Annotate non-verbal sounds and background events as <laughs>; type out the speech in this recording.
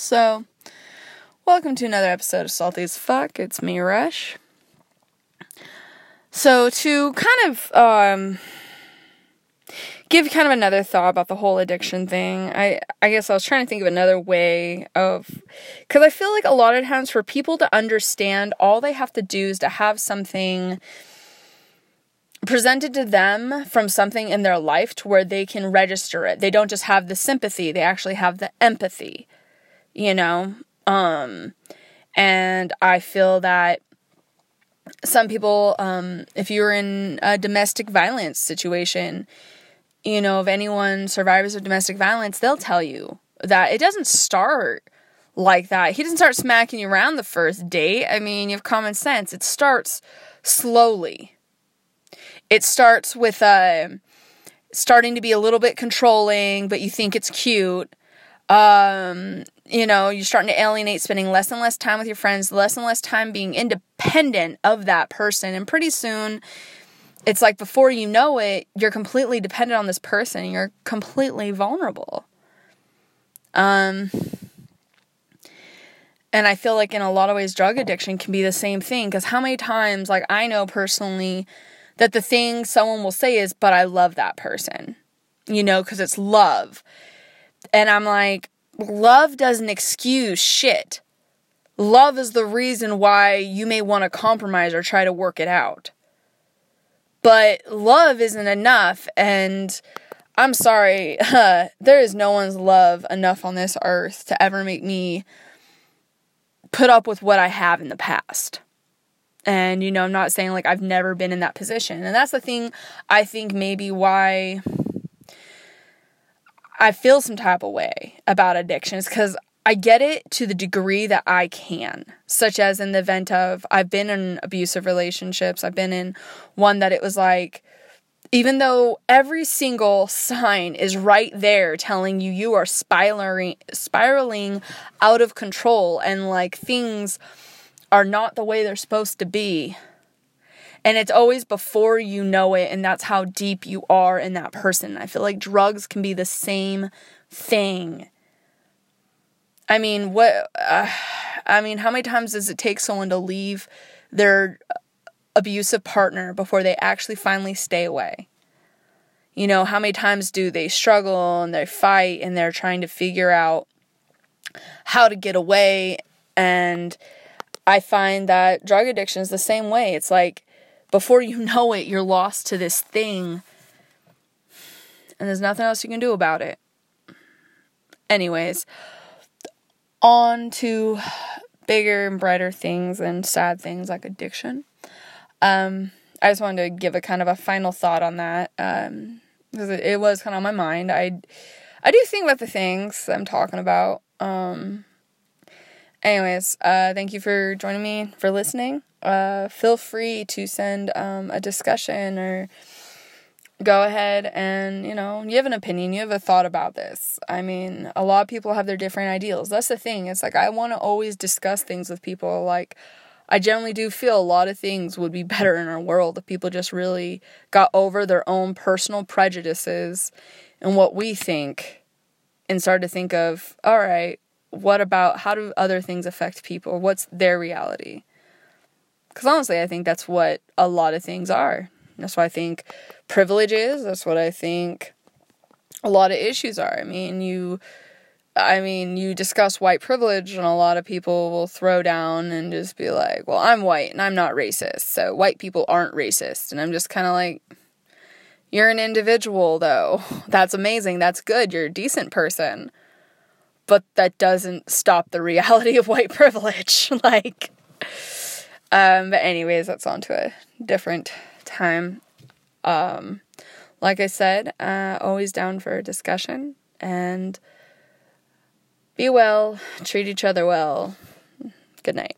So, welcome to another episode of Salty as Fuck. It's me, Rush. So, to kind of um, give kind of another thought about the whole addiction thing, I I guess I was trying to think of another way of because I feel like a lot of times for people to understand, all they have to do is to have something presented to them from something in their life to where they can register it. They don't just have the sympathy, they actually have the empathy you know? Um, and I feel that some people, um, if you're in a domestic violence situation, you know, if anyone survivors of domestic violence, they'll tell you that it doesn't start like that. He doesn't start smacking you around the first date. I mean, you have common sense. It starts slowly. It starts with uh, starting to be a little bit controlling, but you think it's cute. Um, you know, you're starting to alienate, spending less and less time with your friends, less and less time being independent of that person. And pretty soon, it's like before you know it, you're completely dependent on this person. You're completely vulnerable. Um, and I feel like in a lot of ways, drug addiction can be the same thing. Because how many times, like, I know personally that the thing someone will say is, but I love that person, you know, because it's love. And I'm like, love doesn't excuse shit. Love is the reason why you may want to compromise or try to work it out. But love isn't enough. And I'm sorry, uh, <laughs> there is no one's love enough on this earth to ever make me put up with what I have in the past. And, you know, I'm not saying like I've never been in that position. And that's the thing I think maybe why I feel some type of way about addictions because I get it to the degree that I can, such as in the event of I've been in abusive relationships, I've been in one that it was like, even though every single sign is right there telling you you are spiraling spiraling out of control and like things are not the way they're supposed to be and it's always before you know it, and that's how deep you are in that person. I feel like drugs can be the same thing. I mean, what, uh, I mean, how many times does it take someone to leave their abusive partner before they actually finally stay away? You know, how many times do they struggle and they fight and they're trying to figure out how to get away? And I find that drug addiction is the same way. It's like before you <laughs> know it, you're lost to this thing. And there's nothing else you can do about it. Anyways, on to bigger and brighter things and sad things like addiction. Um, I just wanted to give a kind of a final thought on that. Um, because it, it was kind of on my mind. I, I do think about the things I'm talking about. Um, anyways, uh, thank you for joining me, for listening uh, feel free to send um, a discussion or go ahead and you know you have an opinion you have a thought about this. I mean a lot of people have their different ideals. That's the thing. It's like i want to always discuss things with people. Like i generally do feel a lot of things would be <laughs> better in our world if people just really got over their own personal prejudices and what we think and started to think of all right what about how do other things affect people? What's their reality because honestly, I think that's what a lot of things are. That's what I think privilege is. That's what I think a lot of issues are. I mean, you. I mean, you discuss white privilege, and a lot of people will throw down and just be like, well, I'm white and I'm not racist, so white people aren't racist. And I'm just kind of like, you're an individual, though. <laughs> That's amazing. That's good. You're a decent person. But that doesn't stop the reality of white <laughs> privilege. like, um, but anyways, that's on to a different time. Um, like I said, uh, always down for a discussion and be well, treat each other well. Good night.